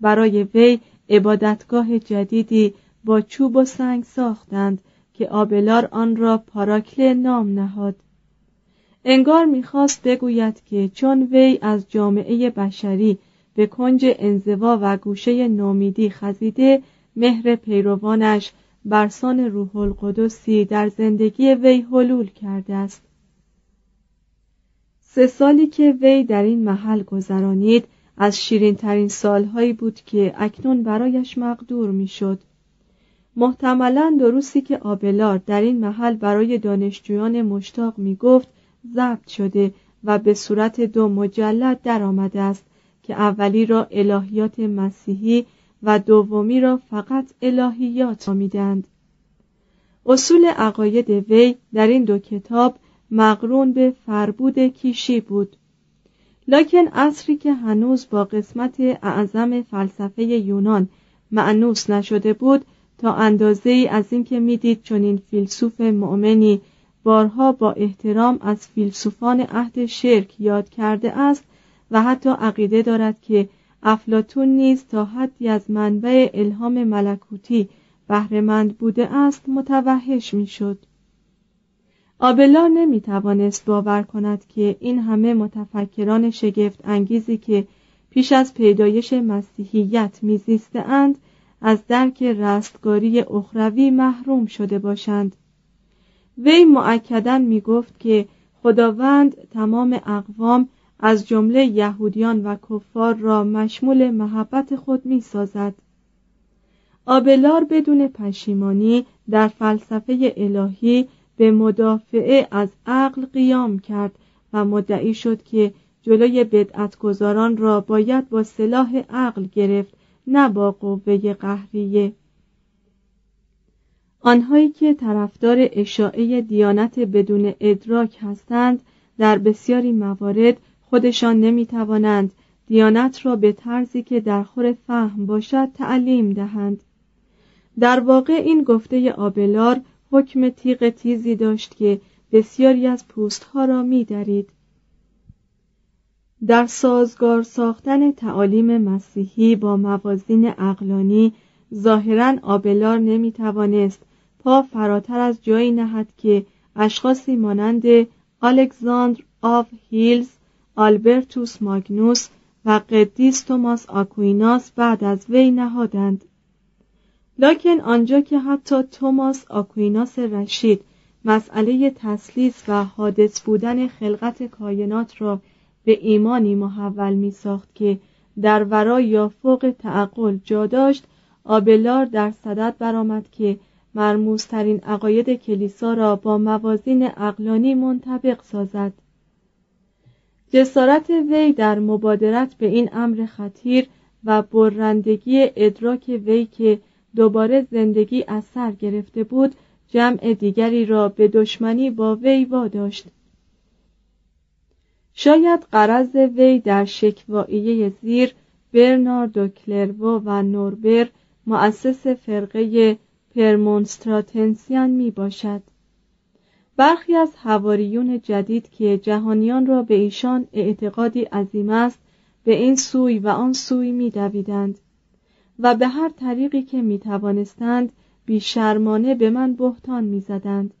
برای وی عبادتگاه جدیدی با چوب و سنگ ساختند که آبلار آن را پاراکله نام نهاد. انگار می‌خواست بگوید که چون وی از جامعه بشری به کنج انزوا و گوشه نومیدی خزیده مهر پیروانش برسان روح القدسی در زندگی وی حلول کرده است. سه سالی که وی در این محل گذرانید از شیرین ترین سالهایی بود که اکنون برایش مقدور می‌شد. محتملا دروسی که آبلار در این محل برای دانشجویان مشتاق می گفت ضبط شده و به صورت دو مجلد درآمده است که اولی را الهیات مسیحی و دومی را فقط الهیات آمیدند. اصول عقاید وی در این دو کتاب مقرون به فربود کیشی بود لکن عصری که هنوز با قسمت اعظم فلسفه یونان معنوس نشده بود تا اندازه ای از اینکه می‌دید چنین فیلسوف مؤمنی بارها با احترام از فیلسوفان عهد شرک یاد کرده است و حتی عقیده دارد که افلاتون نیز تا حدی از منبع الهام ملکوتی بهرهمند بوده است متوحش می‌شد. آبلا نمی توانست باور کند که این همه متفکران شگفت انگیزی که پیش از پیدایش مسیحیت میزیسته اند از درک رستگاری اخروی محروم شده باشند وی معکدا می گفت که خداوند تمام اقوام از جمله یهودیان و کفار را مشمول محبت خود می سازد. آبلار بدون پشیمانی در فلسفه الهی به مدافعه از عقل قیام کرد و مدعی شد که جلوی بدعتگذاران را باید با سلاح عقل گرفت نه با قوه قهریه. آنهایی که طرفدار اشاعه دیانت بدون ادراک هستند در بسیاری موارد خودشان نمی توانند دیانت را به طرزی که در خور فهم باشد تعلیم دهند. در واقع این گفته آبلار حکم تیغ تیزی داشت که بسیاری از پوستها را می درید. در سازگار ساختن تعالیم مسیحی با موازین عقلانی ظاهرا آبلار نمی توانست پا فراتر از جایی نهد که اشخاصی مانند الکساندر آف هیلز آلبرتوس ماگنوس و قدیس توماس آکویناس بعد از وی نهادند لکن آنجا که حتی توماس آکویناس رشید مسئله تسلیس و حادث بودن خلقت کائنات را به ایمانی محول می ساخت که در ورای یا فوق تعقل جا داشت آبلار در صدد برآمد که مرموزترین عقاید کلیسا را با موازین اقلانی منطبق سازد. جسارت وی در مبادرت به این امر خطیر و برندگی ادراک وی که دوباره زندگی از سر گرفته بود جمع دیگری را به دشمنی با وی واداشت. شاید قرض وی در شکواییه زیر برناردو کلرو و نوربر مؤسس فرقه پرمونستراتنسیان می باشد. برخی از هواریون جدید که جهانیان را به ایشان اعتقادی عظیم است به این سوی و آن سوی می دویدند. و به هر طریقی که می توانستند بیشرمانه به من بهتان می زدند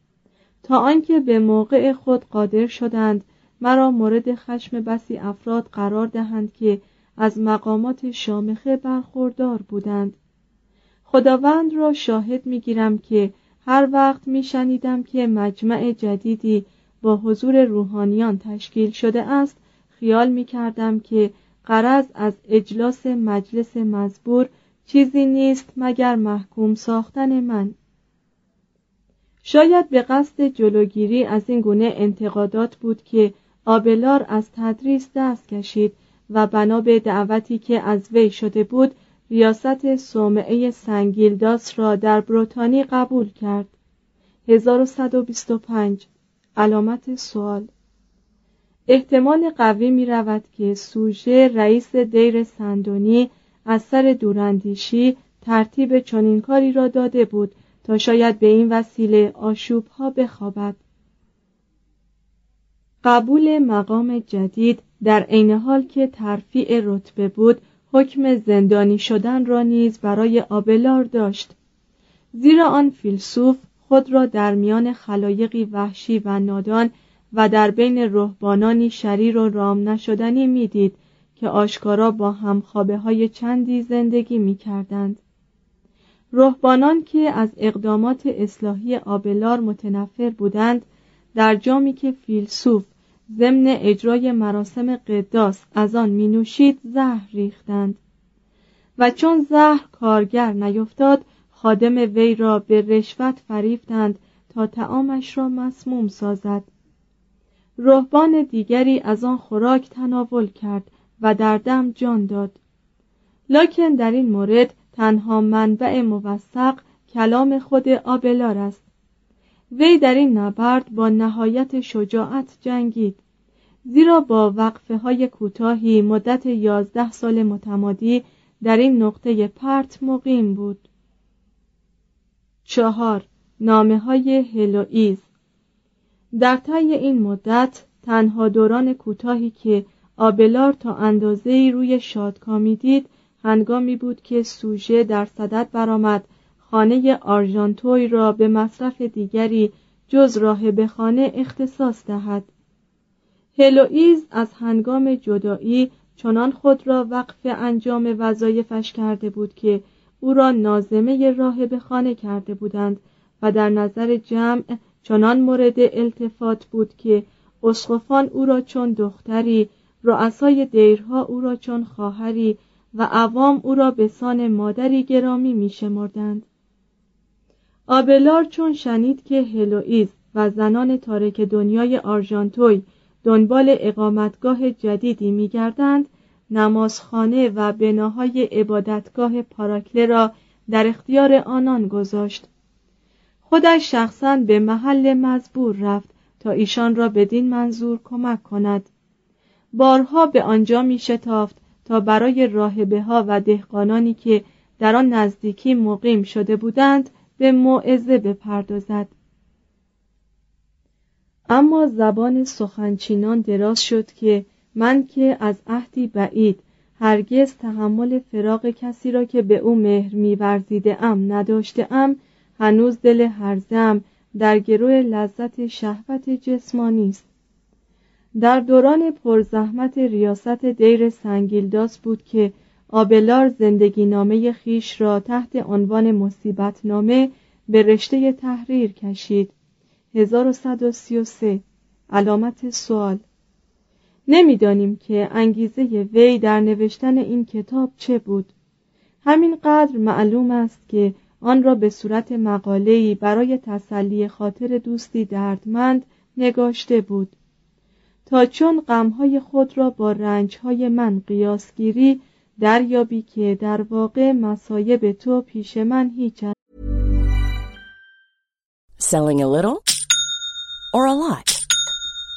تا آنکه به موقع خود قادر شدند مرا مورد خشم بسی افراد قرار دهند که از مقامات شامخه برخوردار بودند. خداوند را شاهد می گیرم که هر وقت می شنیدم که مجمع جدیدی با حضور روحانیان تشکیل شده است خیال می کردم که قرض از اجلاس مجلس مزبور چیزی نیست مگر محکوم ساختن من. شاید به قصد جلوگیری از این گونه انتقادات بود که آبلار از تدریس دست کشید و بنا به دعوتی که از وی شده بود ریاست صومعه سنگیلداس را در بروتانی قبول کرد. 1125 علامت سوال. احتمال قوی می رود که سوژه رئیس دیر سندونی از سر دوراندیشی ترتیب چنین کاری را داده بود تا شاید به این وسیله آشوب ها بخوابد. قبول مقام جدید در عین حال که ترفیع رتبه بود حکم زندانی شدن را نیز برای آبلار داشت. زیرا آن فیلسوف خود را در میان خلایقی وحشی و نادان و در بین رهبانانی شریر و رام نشدنی می‌دید که آشکارا با همخوابه های چندی زندگی می کردند. رهبانان که از اقدامات اصلاحی آبلار متنفر بودند در جامی که فیلسوف ضمن اجرای مراسم قداس از آن می نوشید زهر ریختند و چون زهر کارگر نیفتاد خادم وی را به رشوت فریفتند تا تعامش را مسموم سازد رهبان دیگری از آن خوراک تناول کرد و در دم جان داد. لکن در این مورد تنها منبع موثق کلام خود آبلار است. وی در این نبرد با نهایت شجاعت جنگید زیرا با وقفه های کوتاهی مدت یازده سال متمادی در این نقطه پرت مقیم بود. چهار نامه های هلوئیز در طی این مدت تنها دوران کوتاهی که آبلار تا اندازه روی شادکامی دید هنگامی بود که سوژه در صدد برآمد. خانه آرژانتوی را به مصرف دیگری جز راه خانه اختصاص دهد. هلوئیز از هنگام جدایی چنان خود را وقف انجام وظایفش کرده بود که او را نازمه راه خانه کرده بودند و در نظر جمع چنان مورد التفات بود که اسقفان او را چون دختری رؤسای دیرها او را چون خواهری و عوام او را به سان مادری گرامی می شمردند. آبلار چون شنید که هلوئیز و زنان تارک دنیای آرژانتوی دنبال اقامتگاه جدیدی میگردند نمازخانه و بناهای عبادتگاه پاراکله را در اختیار آنان گذاشت خودش شخصا به محل مزبور رفت تا ایشان را بدین منظور کمک کند بارها به آنجا می شتافت تا برای راهبه ها و دهقانانی که در آن نزدیکی مقیم شده بودند به موعظه بپردازد. اما زبان سخنچینان دراز شد که من که از عهدی بعید هرگز تحمل فراغ کسی را که به او مهر میورزیده ام نداشته ام هنوز دل هرزم در گروه لذت شهوت جسمانی است. در دوران پرزحمت ریاست دیر سنگیلداس بود که آبلار زندگی نامه خیش را تحت عنوان مصیبت نامه به رشته تحریر کشید. 1133 علامت سوال. نمی‌دانیم که انگیزه وی در نوشتن این کتاب چه بود. همینقدر معلوم است که آن را به صورت مقاله‌ای برای تسلی خاطر دوستی دردمند نگاشته بود. تا چون غمهای خود را با رنجهای من قیاسگیری دریابی که در واقع مسایب تو پیش من هیچ Selling a little or a lot?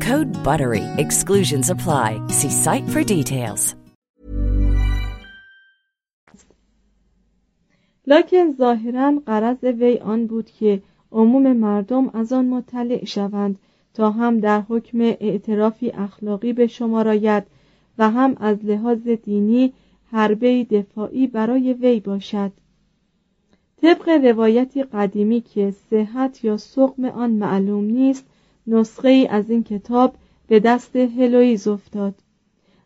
Code BUTTERY. Exclusions apply. See site for details. لکن ظاهرا قرض وی آن بود که عموم مردم از آن مطلع شوند تا هم در حکم اعترافی اخلاقی به شما راید و هم از لحاظ دینی حربه دفاعی برای وی باشد طبق روایتی قدیمی که صحت یا سقم آن معلوم نیست نسخه ای از این کتاب به دست هلویز افتاد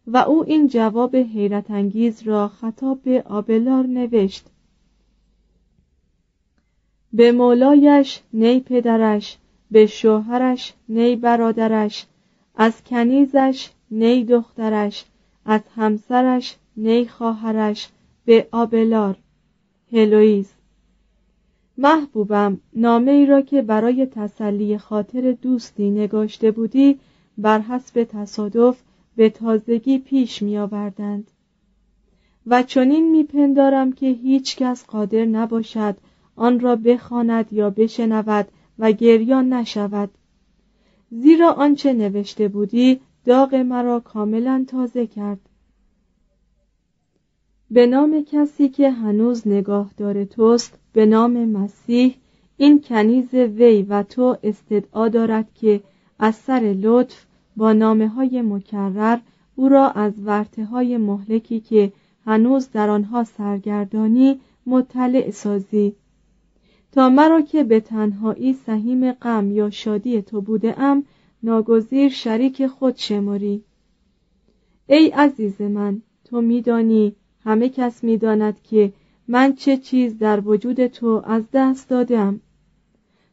و او این جواب حیرت انگیز را خطاب به آبلار نوشت. به مولایش نی پدرش به شوهرش نی برادرش از کنیزش نی دخترش از همسرش نی خواهرش به آبلار. هلویز محبوبم نامه ای را که برای تسلی خاطر دوستی نگاشته بودی بر حسب تصادف به تازگی پیش می آوردند و چنین میپندارم که هیچ کس قادر نباشد آن را بخواند یا بشنود و گریان نشود. زیرا آنچه نوشته بودی داغ مرا کاملا تازه کرد. به نام کسی که هنوز نگاهدار توست به نام مسیح این کنیز وی و تو استدعا دارد که از سر لطف با نامه های مکرر او را از ورته های مهلکی که هنوز در آنها سرگردانی مطلع سازی. تا مرا که به تنهایی سهیم غم یا شادی تو بوده ام ناگزیر شریک خود شماری. ای عزیز من تو میدانی همه کس می‌داند که من چه چیز در وجود تو از دست دادم.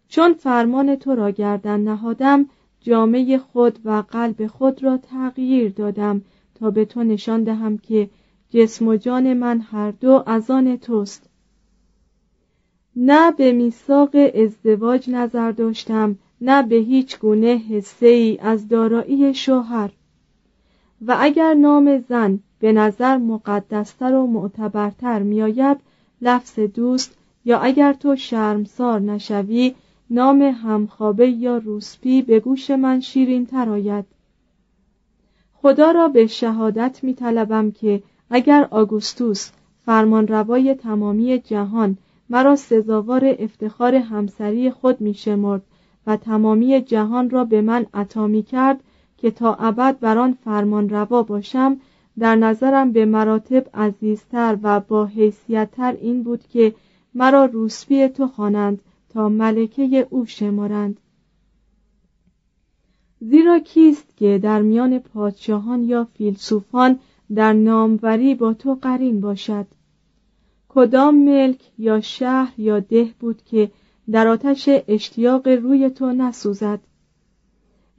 چون فرمان تو را گردن نهادم جامعه خود و قلب خود را تغییر دادم تا به تو نشان دهم که جسم و جان من هر دو از آن توست. نه به میثاق ازدواج نظر داشتم نه به هیچ گونه حسه ای از دارایی شوهر. و اگر نام زن به نظر مقدستر و معتبرتر میآید لفظ دوست یا اگر تو شرمسار نشوی نام همخوابه یا روسپی به گوش من شیرین تر آید. خدا را به شهادت می طلبم که اگر آگوستوس فرمانروای تمامی جهان مرا سزاوار افتخار همسری خود می شمرد و تمامی جهان را به من عطا می کرد که تا ابد بر آن فرمان روا باشم در نظرم به مراتب عزیزتر و با حیثیتتر این بود که مرا روسپی تو خوانند تا ملکه او شمارند. زیرا کیست که در میان پادشاهان یا فیلسوفان در ناموری با تو قرین باشد؟ کدام ملک یا شهر یا ده بود که در آتش اشتیاق روی تو نسوزد؟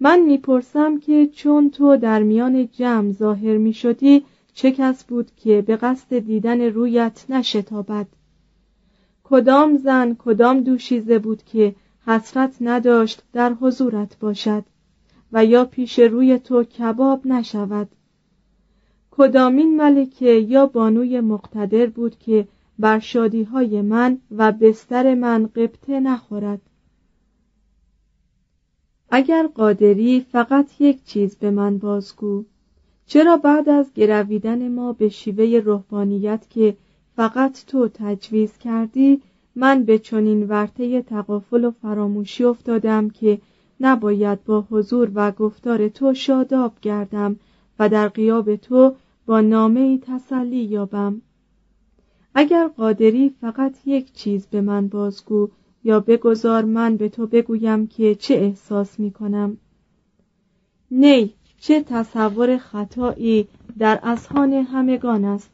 من می‌پرسم که چون تو در میان جمع ظاهر می شدی چه کس بود که به قصد دیدن رویت نشتابد؟ کدام زن کدام دوشیزه بود که حسرت نداشت در حضورت باشد و یا پیش روی تو کباب نشود؟ کدامین ملکه یا بانوی مقتدر بود که بر شادی های من و بستر من قبطه نخورد؟ اگر قادری فقط یک چیز به من بازگو چرا بعد از گرویدن ما به شیوه روحانیت که فقط تو تجویز کردی من به چنین ورطه تقافل و فراموشی افتادم که نباید با حضور و گفتار تو شاداب گردم و در قیاب تو با نامه تسلی یابم؟ اگر قادری فقط یک چیز به من بازگو یا بگذار من به تو بگویم که چه احساس می کنم؟ نی چه تصور خطایی در اذهان همگان است.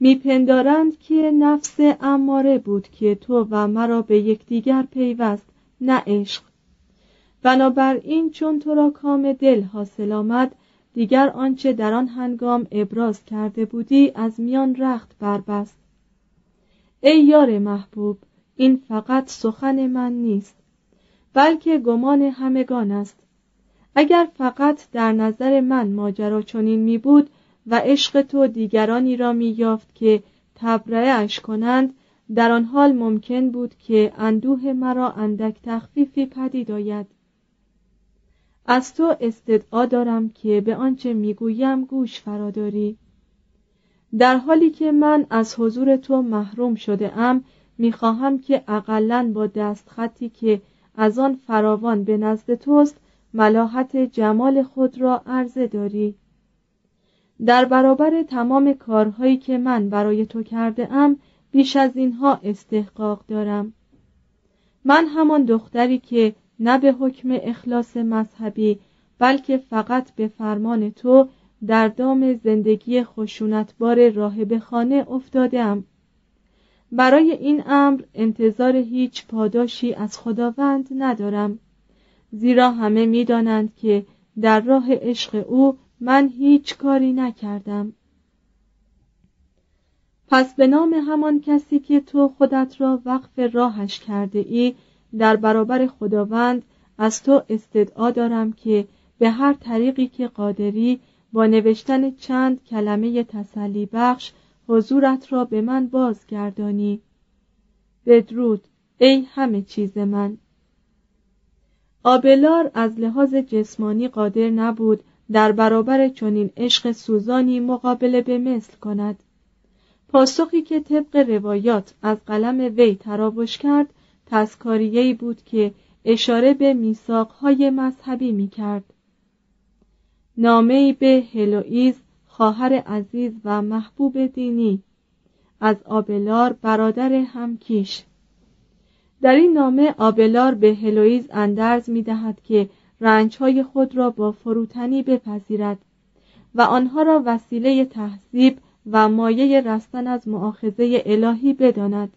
میپندارند که نفس اماره بود که تو و مرا به یکدیگر پیوست نه عشق. بنابراین چون تو را کام دل حاصل آمد دیگر آنچه در آن هنگام ابراز کرده بودی از میان رخت بربست. ای یار محبوب این فقط سخن من نیست بلکه گمان همگان است. اگر فقط در نظر من ماجرا چنین می بود و عشق تو دیگرانی را می یافت که اش کنند در آن حال ممکن بود که اندوه مرا اندک تخفیفی پدید آید. از تو استدعا دارم که به آنچه می‌گویم گوش فراداری. در حالی که من از حضور تو محروم شده ام می‌خواهم که اقلا با دستخطی که از آن فراوان به نزد توست ملاحت جمال خود را عرضه داری. در برابر تمام کارهایی که من برای تو کرده ام بیش از اینها استحقاق دارم. من همان دختری که نه به حکم اخلاص مذهبی بلکه فقط به فرمان تو در دام زندگی خشونتبار راهب خانه افتادم برای این امر انتظار هیچ پاداشی از خداوند ندارم. زیرا همه می‌دانند که در راه عشق او من هیچ کاری نکردم. پس به نام همان کسی که تو خودت را وقف راهش کرده ای در برابر خداوند از تو استدعا دارم که به هر طریقی که قادری با نوشتن چند کلمه تسلی بخش حضورت را به من بازگردانی. بدرود ای همه چیز من. آبلار از لحاظ جسمانی قادر نبود در برابر چنین عشق سوزانی مقابله به مثل کند. پاسخی که طبق روایات از قلم وی تراوش کرد تسکاریهی بود که اشاره به میثاقهای مذهبی می کرد نامهای به هلوئیز خواهر عزیز و محبوب دینی از آبلار برادر همکیش. در این نامه آبلار به هلوئیز اندرز می دهد که رنجهای خود را با فروتنی بپذیرد و آنها را وسیله تهذیب و مایه رستن از معاخزه الهی بداند.